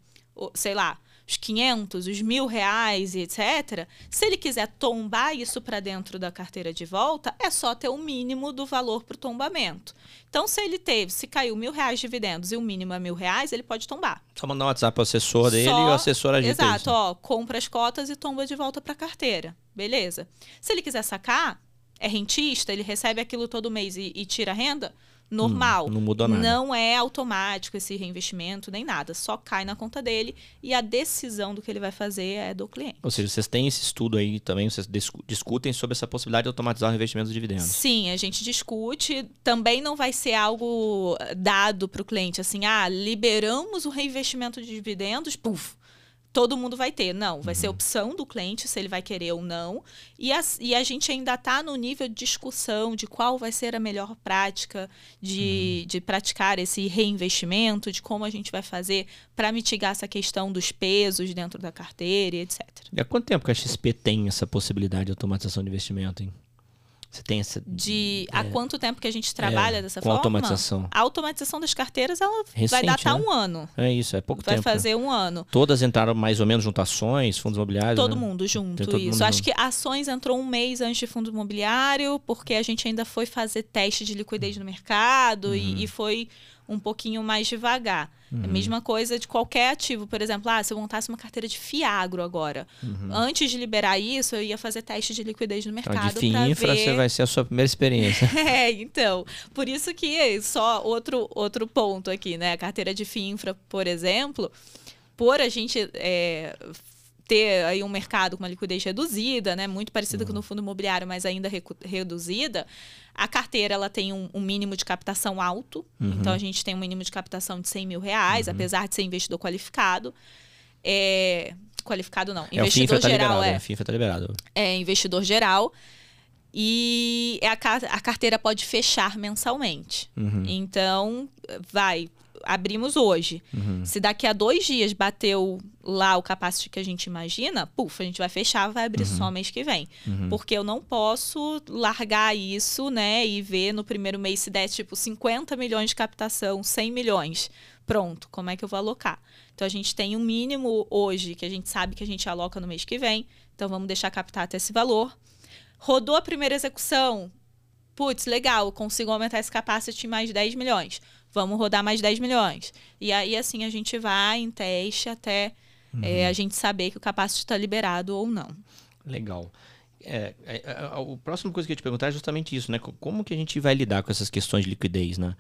sei lá, os 500, os mil reais e etc. Se ele quiser tombar isso para dentro da carteira de volta, é só ter o mínimo do valor para o tombamento. Então, se ele teve, se caiu mil reais de dividendos e o mínimo é mil reais, ele pode tombar. Só mandar um WhatsApp pro assessor dele Só- e o assessor ajeita Exato, isso. ó, compra as cotas e tomba de volta para a carteira. Beleza. Se ele quiser sacar, é rentista, ele recebe aquilo todo mês e, e tira a renda, normal. Hum, não mudou nada. Não é automático esse reinvestimento nem nada, só cai na conta dele e a decisão do que ele vai fazer é do cliente. Ou seja, vocês têm esse estudo aí também, vocês discu- discutem sobre essa possibilidade de automatizar o investimento dos dividendos. Sim, a gente discute. Também não vai ser algo dado para o cliente assim, ah, liberamos o reinvestimento de dividendos, puf, todo mundo vai ter. Não, vai uhum. ser opção do cliente se ele vai querer ou não. E a, e a gente ainda está no nível de discussão de qual vai ser a melhor prática de, uhum. de praticar esse reinvestimento, de como a gente vai fazer para mitigar essa questão dos pesos dentro da carteira e etc. E há quanto tempo que a XP tem essa possibilidade de automatização de investimento? Hein? Você tem essa. De é, há quanto tempo que a gente trabalha é, dessa com forma? automatização. A automatização das carteiras ela Recente, vai datar né? um ano. É isso, é pouco vai tempo. Vai fazer um ano. Todas entraram mais ou menos junto ações, fundos imobiliários. Todo né? mundo junto, todo isso. Mundo Acho junto. que ações entrou um mês antes de fundo imobiliário, porque a gente ainda foi fazer teste de liquidez no mercado uhum. e, e foi um pouquinho mais devagar. Uhum. A mesma coisa de qualquer ativo. Por exemplo, ah, se eu montasse uma carteira de Fiagro agora, uhum. antes de liberar isso, eu ia fazer teste de liquidez no mercado. Então, de FIINFRA ver... você vai ser a sua primeira experiência. [laughs] é, então. Por isso que só outro, outro ponto aqui, né? A carteira de FIINFRA, por exemplo, por a gente é, ter aí um mercado com uma liquidez reduzida, né, muito parecida uhum. com no fundo imobiliário, mas ainda reduzida, a carteira ela tem um, um mínimo de captação alto, uhum. então a gente tem um mínimo de captação de 100 mil reais, uhum. apesar de ser investidor qualificado. É, qualificado não, é, investidor tá geral tá é. FIFA tá liberado. É investidor geral. E é a, a carteira pode fechar mensalmente. Uhum. Então, vai abrimos hoje. Uhum. Se daqui a dois dias bateu lá o capacity que a gente imagina, puf, a gente vai fechar, vai abrir uhum. só mês que vem. Uhum. Porque eu não posso largar isso, né, e ver no primeiro mês se der tipo 50 milhões de captação, 100 milhões. Pronto, como é que eu vou alocar? Então a gente tem um mínimo hoje que a gente sabe que a gente aloca no mês que vem. Então vamos deixar captar até esse valor. Rodou a primeira execução. Putz, legal, consigo aumentar esse capacity mais 10 milhões vamos rodar mais 10 milhões. E aí, assim, a gente vai em teste até uhum. é, a gente saber que o capacete está liberado ou não. Legal. É, é, é, a próxima coisa que eu ia te perguntar é justamente isso, né? Como que a gente vai lidar com essas questões de liquidez, né?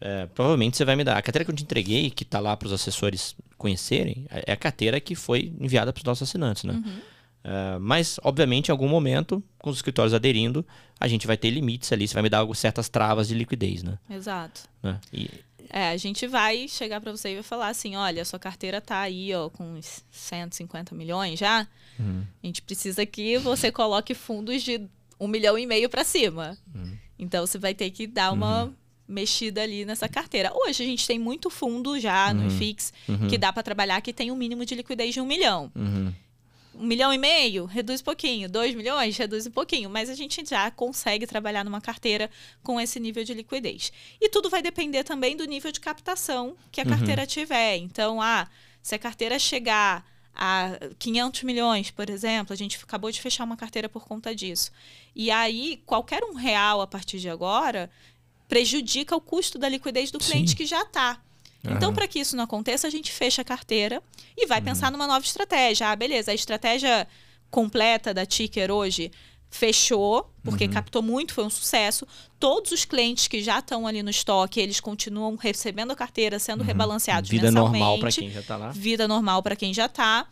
É, provavelmente você vai me dar. A carteira que eu te entreguei, que está lá para os assessores conhecerem, é, é a carteira que foi enviada para os nossos assinantes, né? Uhum. Uh, mas, obviamente, em algum momento, com os escritórios aderindo, a gente vai ter limites ali, você vai me dar certas travas de liquidez, né? Exato. Né? E... É, a gente vai chegar para você e vai falar assim, olha, a sua carteira tá aí, ó, com uns 150 milhões já. Uhum. A gente precisa que você coloque fundos de um milhão e meio para cima. Uhum. Então, você vai ter que dar uma uhum. mexida ali nessa carteira. Hoje, a gente tem muito fundo já no IFIX uhum. que dá para trabalhar que tem um mínimo de liquidez de um milhão. Uhum um milhão e meio, reduz um pouquinho. Dois milhões, reduz um pouquinho. Mas a gente já consegue trabalhar numa carteira com esse nível de liquidez. E tudo vai depender também do nível de captação que a uhum. carteira tiver. Então, ah, se a carteira chegar a 500 milhões, por exemplo, a gente acabou de fechar uma carteira por conta disso. E aí, qualquer um real a partir de agora prejudica o custo da liquidez do cliente Sim. que já está. Uhum. Então, para que isso não aconteça, a gente fecha a carteira e vai uhum. pensar numa nova estratégia. Ah, beleza, a estratégia completa da Ticker hoje fechou, porque uhum. captou muito, foi um sucesso. Todos os clientes que já estão ali no estoque, eles continuam recebendo a carteira, sendo uhum. rebalanceados Vida mensalmente. normal para quem já está lá. Vida normal para quem já está.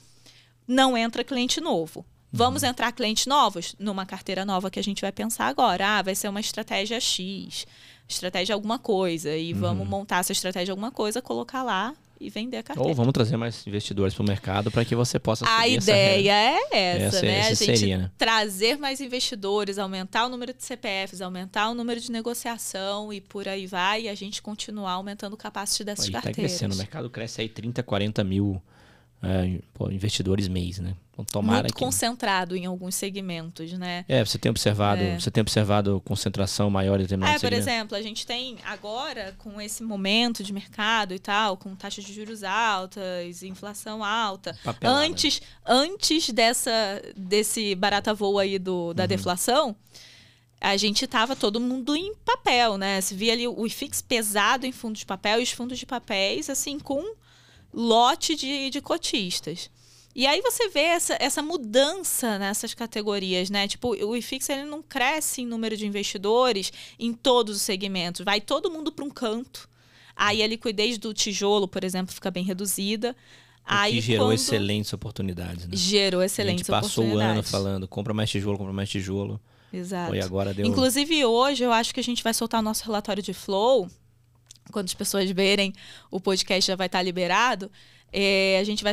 Não entra cliente novo. Vamos uhum. entrar clientes novos numa carteira nova que a gente vai pensar agora. Ah, vai ser uma estratégia X estratégia alguma coisa e uhum. vamos montar essa estratégia alguma coisa, colocar lá e vender a carteira. Ou vamos trazer mais investidores para o mercado para que você possa A ideia essa é essa, essa, né? Essa a gente seria, né? trazer mais investidores, aumentar o número de CPFs, aumentar o número de negociação e por aí vai, e a gente continuar aumentando o capacity dessas Pô, carteiras. Tá crescendo, o mercado cresce aí 30, 40 mil é, investidores mês, né? Então, tomara Muito que... concentrado em alguns segmentos, né? É, você tem observado, é. você tem observado concentração maior em determinados É, por segmentos. exemplo, a gente tem agora, com esse momento de mercado e tal, com taxas de juros altas, inflação alta, Papelada. antes, antes dessa, desse barata voo aí do, da uhum. deflação, a gente tava todo mundo em papel, né? Você via ali o IFIX pesado em fundos de papel e os fundos de papéis, assim, com lote de, de cotistas. E aí você vê essa, essa mudança nessas categorias, né? Tipo, o IFIX ele não cresce em número de investidores em todos os segmentos. Vai todo mundo para um canto. Aí a liquidez do tijolo, por exemplo, fica bem reduzida. O aí, que gerou quando... excelentes oportunidades, né? Gerou excelentes oportunidades. A gente passou o ano falando, compra mais tijolo, compra mais tijolo. Exato. E agora deu... Inclusive hoje eu acho que a gente vai soltar o nosso relatório de flow quando as pessoas verem o podcast já vai estar liberado. É, a gente vai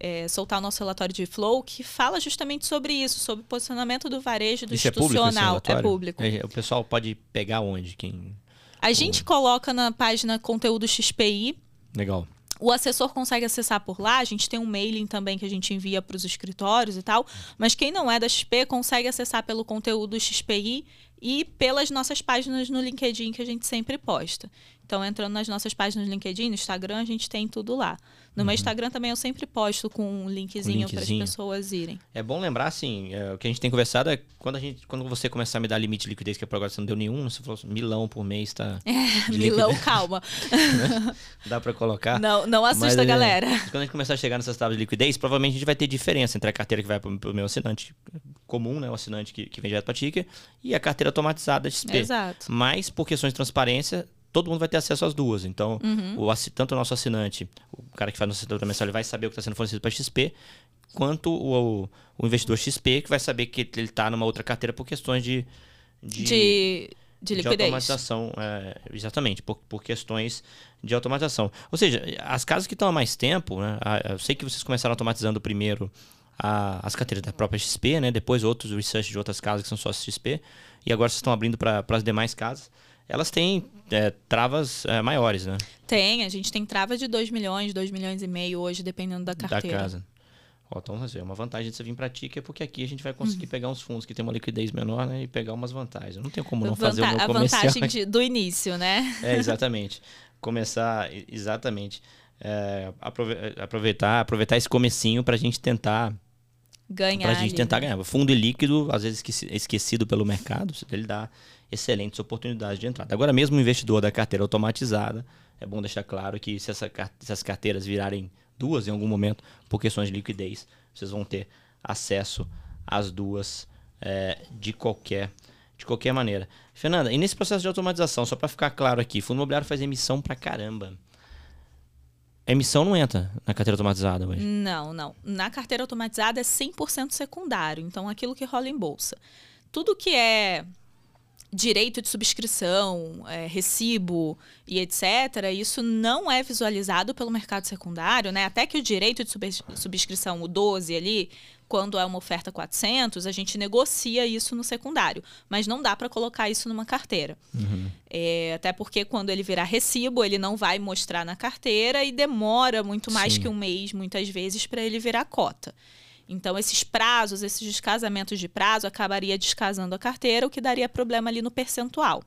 é, soltar o nosso relatório de flow que fala justamente sobre isso, sobre o posicionamento do varejo do isso institucional. É público. É público. o pessoal pode pegar onde? Quem... A gente coloca na página conteúdo XPI. Legal. O assessor consegue acessar por lá, a gente tem um mailing também que a gente envia para os escritórios e tal, mas quem não é da XP consegue acessar pelo conteúdo XPI e pelas nossas páginas no LinkedIn que a gente sempre posta. Então, entrando nas nossas páginas no LinkedIn, no Instagram, a gente tem tudo lá. No uhum. meu Instagram também eu sempre posto com um linkzinho, para as pessoas irem. É bom lembrar, assim, é, o que a gente tem conversado é quando, a gente, quando você começar a me dar limite de liquidez, que por agora você não deu nenhum, você falou assim, milão por mês, tá? É, milão, [laughs] calma. Dá para colocar. Não, não assusta Mas, a é, galera. É, quando a gente começar a chegar nessas tábuas de liquidez, provavelmente a gente vai ter diferença entre a carteira que vai para o meu assinante comum, né, o assinante que, que vem direto para Ticker, e a carteira automatizada XP. Exato. Mas, por questões de transparência, todo mundo vai ter acesso às duas. Então, uhum. o, tanto o nosso assinante, o cara que faz no setor mensal, ele vai saber o que está sendo fornecido para XP, quanto o, o, investidor XP, que vai saber que ele está numa outra carteira por questões de. De, de, de liquidez. De automatização, é, exatamente, por, por questões de automatização. Ou seja, as casas que estão há mais tempo, né, eu sei que vocês começaram automatizando primeiro a, as carteiras da própria XP, né, depois outros research de outras casas que são sócios XP, e agora vocês estão abrindo para as demais casas elas têm é, travas é, maiores, né? Tem, a gente tem trava de 2 milhões, 2 milhões e meio hoje, dependendo da carteira. Da casa. Ó, então, assim, uma vantagem de você vir para ti é porque aqui a gente vai conseguir uhum. pegar uns fundos que tem uma liquidez menor né, e pegar umas vantagens. Não tem como não Vanta fazer o meu comercial. A vantagem de, do início, né? É, exatamente. Começar, exatamente. É, aproveitar, aproveitar esse comecinho para a gente tentar ganhar. Para a gente tentar né? ganhar. Fundo líquido, às vezes esquecido pelo mercado, ele dá excelentes oportunidades de entrada. Agora, mesmo o investidor da carteira automatizada, é bom deixar claro que se, essa, se essas carteiras virarem duas em algum momento, por questões de liquidez, vocês vão ter acesso às duas é, de qualquer de qualquer maneira. Fernanda, e nesse processo de automatização, só para ficar claro aqui, fundo imobiliário faz emissão para caramba. A emissão não entra na carteira automatizada hoje? Não, não. Na carteira automatizada é 100% secundário, então aquilo que rola em bolsa. Tudo que é direito de subscrição, é, recibo e etc., isso não é visualizado pelo mercado secundário, né? Até que o direito de subscrição, o 12 ali, quando é uma oferta 400, a gente negocia isso no secundário, mas não dá para colocar isso numa carteira. Uhum. É, até porque quando ele virar recibo, ele não vai mostrar na carteira e demora muito mais Sim. que um mês, muitas vezes, para ele virar cota. Então, esses prazos, esses descasamentos de prazo, acabaria descasando a carteira, o que daria problema ali no percentual.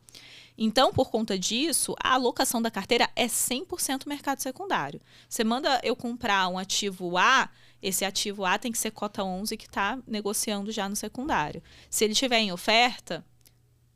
Então, por conta disso, a alocação da carteira é 100% mercado secundário. Você manda eu comprar um ativo A, esse ativo A tem que ser cota 11 que está negociando já no secundário. Se ele estiver em oferta,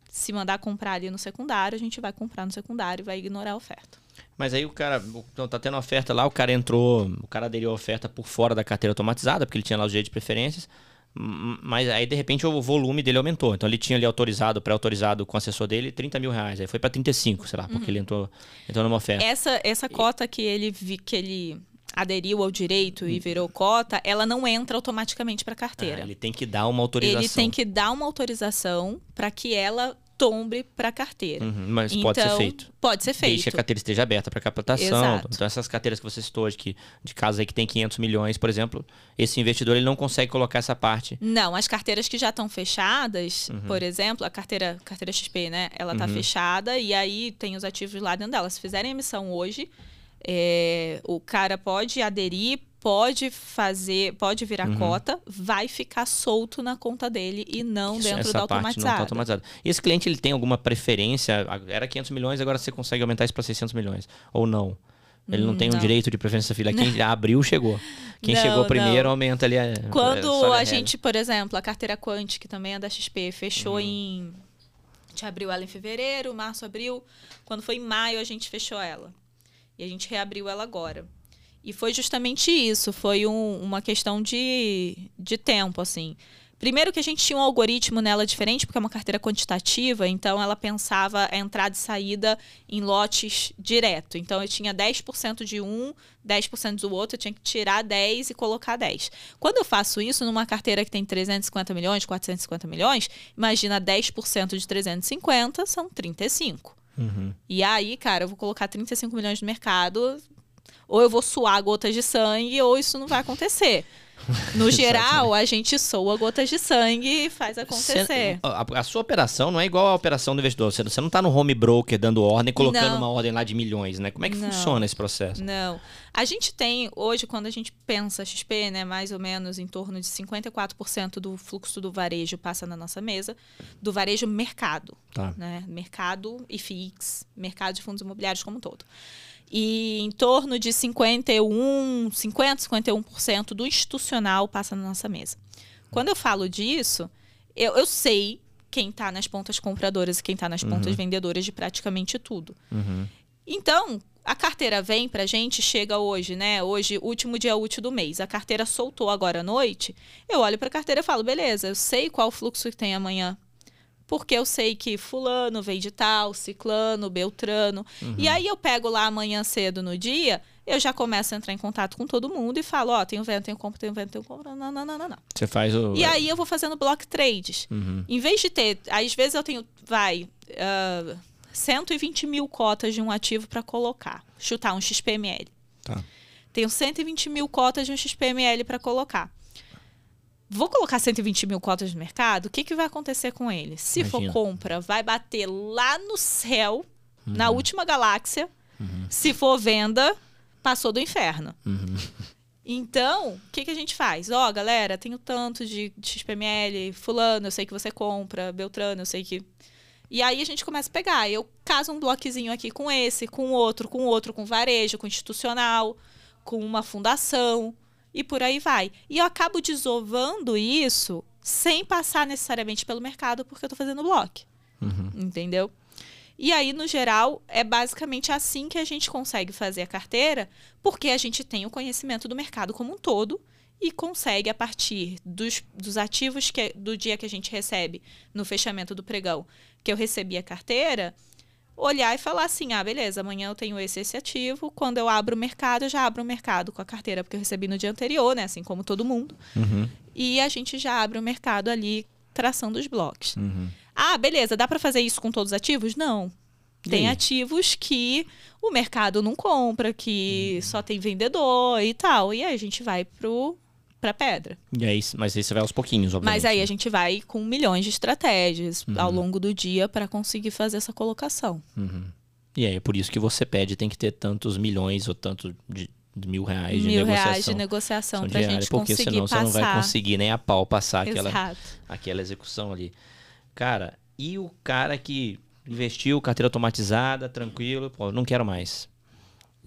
se mandar comprar ali no secundário, a gente vai comprar no secundário e vai ignorar a oferta. Mas aí o cara, então tá tendo oferta lá, o cara entrou, o cara aderiu a oferta por fora da carteira automatizada, porque ele tinha lá o jeito de preferências, mas aí de repente o volume dele aumentou. Então ele tinha ali autorizado, pré-autorizado com o assessor dele 30 mil reais, aí foi para 35, sei lá, porque uhum. ele entrou, entrou numa oferta. Essa, essa cota que ele, vi, que ele aderiu ao direito e virou cota, ela não entra automaticamente para a carteira. Ah, ele tem que dar uma autorização. Ele tem que dar uma autorização para que ela tombe para a carteira. Uhum, mas então, pode ser então, feito. Pode ser feito. Que a carteira esteja aberta para captação. Exato. Então, essas carteiras que você citou de, que, de casas aí que tem 500 milhões, por exemplo, esse investidor ele não consegue colocar essa parte. Não, as carteiras que já estão fechadas, uhum. por exemplo, a carteira, carteira XP, né? Ela está uhum. fechada e aí tem os ativos lá dentro dela. Se fizerem emissão hoje, é, o cara pode aderir pode fazer, pode virar uhum. cota, vai ficar solto na conta dele e não Isso, dentro da automatizada. Tá automatizada. E esse cliente ele tem alguma preferência? Era 500 milhões, agora você consegue aumentar isso para 600 milhões ou não? Ele não tem não. um direito de preferência filha. Quem [laughs] abriu, chegou. Quem não, chegou primeiro, não. aumenta ali a. Quando a, a gente, por exemplo, a carteira Quant, que também é da XP, fechou uhum. em. A gente abriu ela em fevereiro, março, abril. Quando foi em maio, a gente fechou ela. E a gente reabriu ela agora. E foi justamente isso, foi um, uma questão de, de tempo, assim. Primeiro que a gente tinha um algoritmo nela diferente, porque é uma carteira quantitativa, então ela pensava a entrada e saída em lotes direto. Então eu tinha 10% de um, 10% do outro, eu tinha que tirar 10 e colocar 10. Quando eu faço isso numa carteira que tem 350 milhões, 450 milhões, imagina 10% de 350 são 35. Uhum. E aí, cara, eu vou colocar 35 milhões no mercado, ou eu vou suar gotas de sangue, ou isso não vai acontecer. No [laughs] geral, a gente soa gotas de sangue e faz acontecer. Cê, a, a, sua operação não é igual à operação do investidor. Você, você não está no home broker dando ordem, colocando não. uma ordem lá de milhões, né? Como é que não. funciona esse processo? Não. A gente tem, hoje, quando a gente pensa XP, né, mais ou menos em torno de 54% do fluxo do varejo passa na nossa mesa, do varejo mercado. Tá. Né? Mercado e FIX, mercado de fundos imobiliários como um todo e em torno de 51, 50, 51% do institucional passa na nossa mesa. Quando eu falo disso, eu, eu sei quem está nas pontas compradoras e quem está nas uhum. pontas vendedoras de praticamente tudo. Uhum. Então, a carteira vem para a gente, chega hoje, né? Hoje, último dia útil do mês. A carteira soltou agora à noite. Eu olho para a carteira e falo, beleza, eu sei qual fluxo que tem amanhã porque eu sei que fulano veio de tal, ciclano, beltrano. Uhum. E aí eu pego lá amanhã cedo no dia, eu já começo a entrar em contato com todo mundo e falo, ó, oh, tenho vento, tenho compra, tenho vento, tenho compra. Não, não, não, não, não. Você faz o... E aí eu vou fazendo block trades. Uhum. Em vez de ter, às vezes eu tenho, vai, uh, ah, 120 mil cotas de um ativo para colocar, chutar um XPML. Tá. Tenho 120 mil cotas de um XPML para colocar vou colocar 120 mil cotas no mercado, o que, que vai acontecer com ele? Se Imagina. for compra, vai bater lá no céu, uhum. na última galáxia. Uhum. Se for venda, passou do inferno. Uhum. Então, o que, que a gente faz? Ó, oh, galera, tenho tanto de, XPML, fulano, eu sei que você compra, Beltrano, eu sei que... E aí a gente começa a pegar. Eu caso um bloquezinho aqui com esse, com outro, com outro, com varejo, com institucional, com uma fundação e por aí vai. E eu acabo desovando isso sem passar necessariamente pelo mercado, porque eu estou fazendo bloco. Uhum. Entendeu? E aí, no geral, é basicamente assim que a gente consegue fazer a carteira, porque a gente tem o conhecimento do mercado como um todo e consegue, a partir dos, dos ativos que, do dia que a gente recebe no fechamento do pregão, que eu recebi a carteira, olhar e falar assim: ah, beleza, amanhã eu tenho esse, esse ativo. Quando eu abro o mercado, eu já abro o mercado com a carteira, porque eu recebi no dia anterior, né? Assim como todo mundo. Uhum. E a gente já abre o mercado ali, traçando os blocos. Uhum. Ah, beleza, dá para fazer isso com todos os ativos? Não. Tem ativos que o mercado não compra, que uhum. só tem vendedor e tal. E aí a gente vai pro para pedra. E aí, mas aí você vai aos pouquinhos, obviamente. Mas aí a gente vai com milhões de estratégias uhum. ao longo do dia para conseguir fazer essa colocação. Uhum. E aí é por isso que você pede, tem que ter tantos milhões ou tanto de mil reais de mil negociação. reais de negociação para a gente porque conseguir senão passar. você não vai conseguir nem a pau passar aquela, aquela execução ali. Cara, e o cara que investiu carteira automatizada, tranquilo, pô, não quero mais.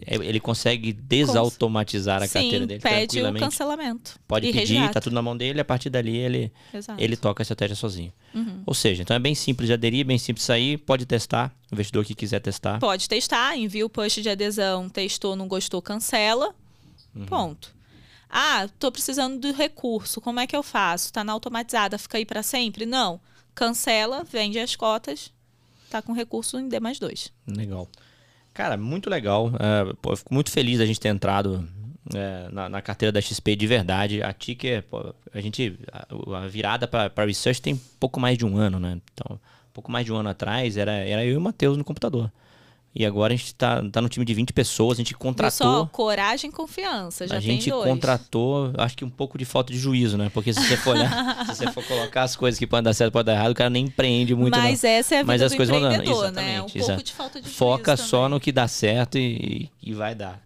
É, ele consegue desautomatizar a carteira dele pede tranquilamente. o cancelamento. Pode pedir, resgata. tá tudo na mão dele, a partir dali ele, ele toca a estratégia sozinho. Uhum. Ou seja, então é bem simples de aderir, bem simples de sair, pode testar, o investidor que quiser testar. Pode testar, envia o push de adesão, testou, não gostou, cancela. Uhum. Ponto. Ah, tô precisando do recurso, como é que eu faço? Tá na automatizada, fica aí para sempre? Não. Cancela, vende as cotas, tá com recurso em D mais dois. Legal. Cara, muito legal. É, pô, eu fico muito feliz da gente ter entrado é, na, na, carteira da XP de verdade. A Ticker, pô, a gente. A, a virada para research tem pouco mais de um ano, né? Então, pouco mais de um ano atrás, era, era eu e o Matheus no computador. E agora a gente tá, tá no time de 20 pessoas, a gente contratou. Só coragem e confiança, já A gente contratou, acho que um pouco de falta de juízo, né? Porque se você for olhar, [laughs] se você for colocar as coisas que podem dar certo, pode dar errado, o cara nem empreende muito. Mas não. essa é a vida Mas as coisas vão dando. Exatamente, né? Um pouco de falta de Foca juízo só também. no que dá certo e, e vai dar.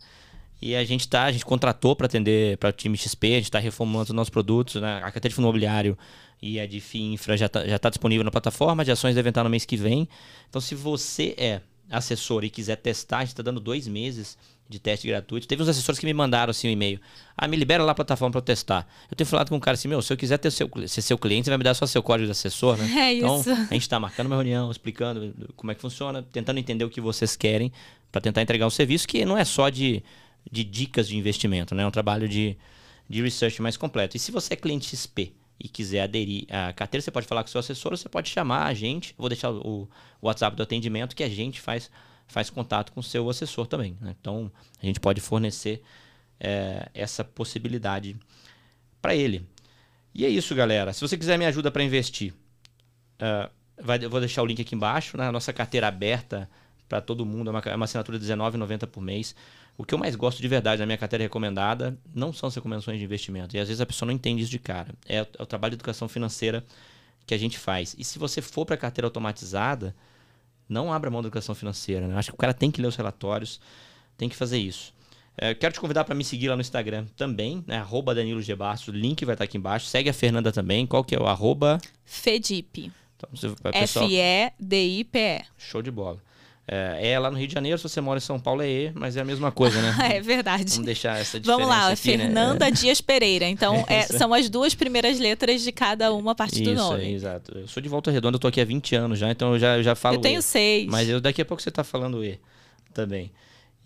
E a gente tá, a gente contratou para atender para o time XP, a gente está reformulando os nossos produtos, né? A carteira de fundo imobiliário e a de FII Infra já está já tá disponível na plataforma, de ações devem estar no mês que vem. Então, se você é assessor e quiser testar, a gente está dando dois meses de teste gratuito. Teve uns assessores que me mandaram assim um e-mail. Ah, me libera lá a plataforma para eu testar. Eu tenho falado com um cara assim, meu, se eu quiser ter seu, ser seu cliente, você vai me dar só seu código de assessor, né? [laughs] É então, isso. a gente está marcando uma reunião, explicando como é que funciona, tentando entender o que vocês querem para tentar entregar um serviço que não é só de, de dicas de investimento, né? É um trabalho de, de research mais completo. E se você é cliente XP e quiser aderir à carteira, você pode falar com o seu assessor, você pode chamar a gente. vou deixar o, o WhatsApp do atendimento que a gente faz faz contato com o seu assessor também. Né? Então, a gente pode fornecer é, essa possibilidade para ele. E é isso, galera. Se você quiser me ajuda para investir, uh, vai, vou deixar o link aqui embaixo. Né? A nossa carteira aberta para todo mundo. É uma, é uma assinatura de R$19,90 por mês. O que eu mais gosto de verdade na minha carteira recomendada não são as recomendações de investimento. E às vezes a pessoa não entende isso de cara. É, é o trabalho de educação financeira que a gente faz. E se você for para a carteira automatizada, não abra mão da educação financeira. Né? Acho que o cara tem que ler os relatórios, tem que fazer isso. É, quero te convidar para me seguir lá no Instagram também, né? Arroba Danilo G. Bastos, o link vai estar aqui embaixo. Segue a Fernanda também. Qual que é o arroba? Fedip. Então, pessoal... F-E-D-I-P-E. Show de bola. É, é, lá no Rio de Janeiro, se você mora em São Paulo é E, mas é a mesma coisa, né? [laughs] é verdade. Vamos deixar essa diferença Vamos lá, aqui, Fernanda né? Dias Pereira. Então, [laughs] é, são as duas primeiras letras de cada uma a partir Isso, do nome. É, exato. Eu sou de Volta Redonda, eu tô aqui há 20 anos já, então eu já, eu já falo Eu tenho E. seis. Mas eu, daqui a pouco você tá falando E também.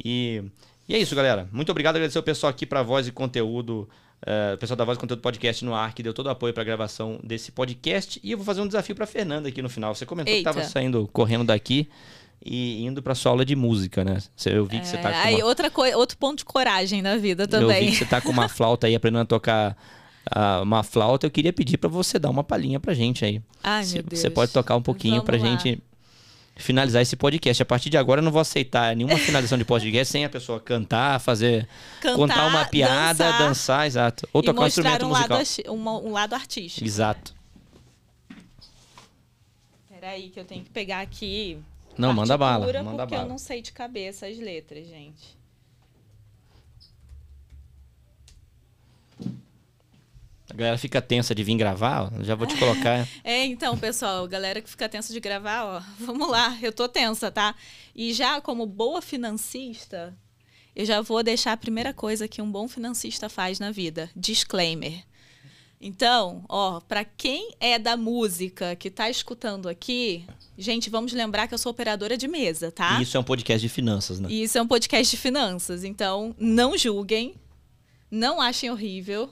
E, e é isso, galera. Muito obrigado, agradecer o pessoal aqui para Voz e Conteúdo, uh, o pessoal da Voz e Conteúdo Podcast no ar, que deu todo o apoio para a gravação desse podcast. E eu vou fazer um desafio para Fernanda aqui no final. Você comentou Eita. que estava saindo correndo daqui e indo para sua aula de música, né? Eu vi que você tá com Aí, uma... outra coi- outro ponto de coragem na vida Eu também. vi que você tá com uma [laughs] flauta aí aprendendo a tocar ah, uma flauta. Eu queria pedir para você dar uma palhinha pra gente aí. Ai, Você- meu Deus. Você pode tocar um pouquinho Vamos pra lá. gente finalizar esse podcast. A partir de agora eu não vou aceitar nenhuma finalização de podcast sem a pessoa cantar, fazer Cantar, contar uma piada, dançar, dançar, exato, ou tocar um instrumento um musical. lado, uma- um lado artístico. Exato. Peraí, que eu tenho que pegar aqui. Não, manda bala, manda porque bala. eu não sei de cabeça as letras, gente. A galera fica tensa de vir gravar, ó, já vou te colocar. [laughs] É, então, pessoal, galera que fica tensa de gravar, ó, vamos lá, eu tô tensa, tá? E já como boa financista, eu já vou deixar a primeira coisa que um bom financista faz na vida, disclaimer. Então, ó, para quem é da música que tá escutando aqui, gente, vamos lembrar que eu sou operadora de mesa, tá? E isso é um podcast de finanças, né? Isso é um podcast de finanças, então não julguem, não achem horrível.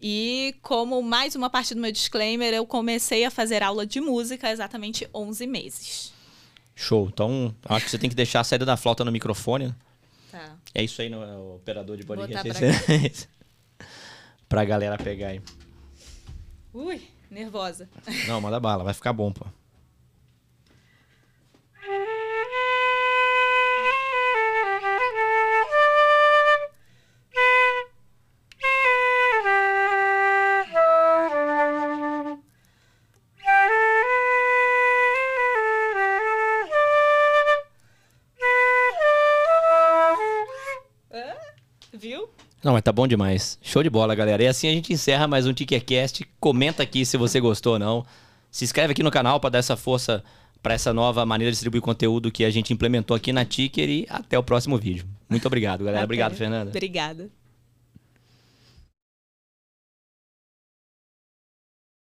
E como mais uma parte do meu disclaimer, eu comecei a fazer aula de música há exatamente 11 meses. Show. Então, acho que você tem que deixar a saída da flauta no microfone. né? Tá. É isso aí, não é o operador de podcast. [laughs] Pra galera pegar aí. Ui, nervosa. Não, manda bala, vai ficar bom, pô. Não, mas tá bom demais. Show de bola, galera. E assim a gente encerra mais um Tickercast. Comenta aqui se você gostou ou não. Se inscreve aqui no canal para dar essa força para essa nova maneira de distribuir conteúdo que a gente implementou aqui na Ticker e até o próximo vídeo. Muito obrigado, galera. Até. Obrigado, Fernanda. Obrigada.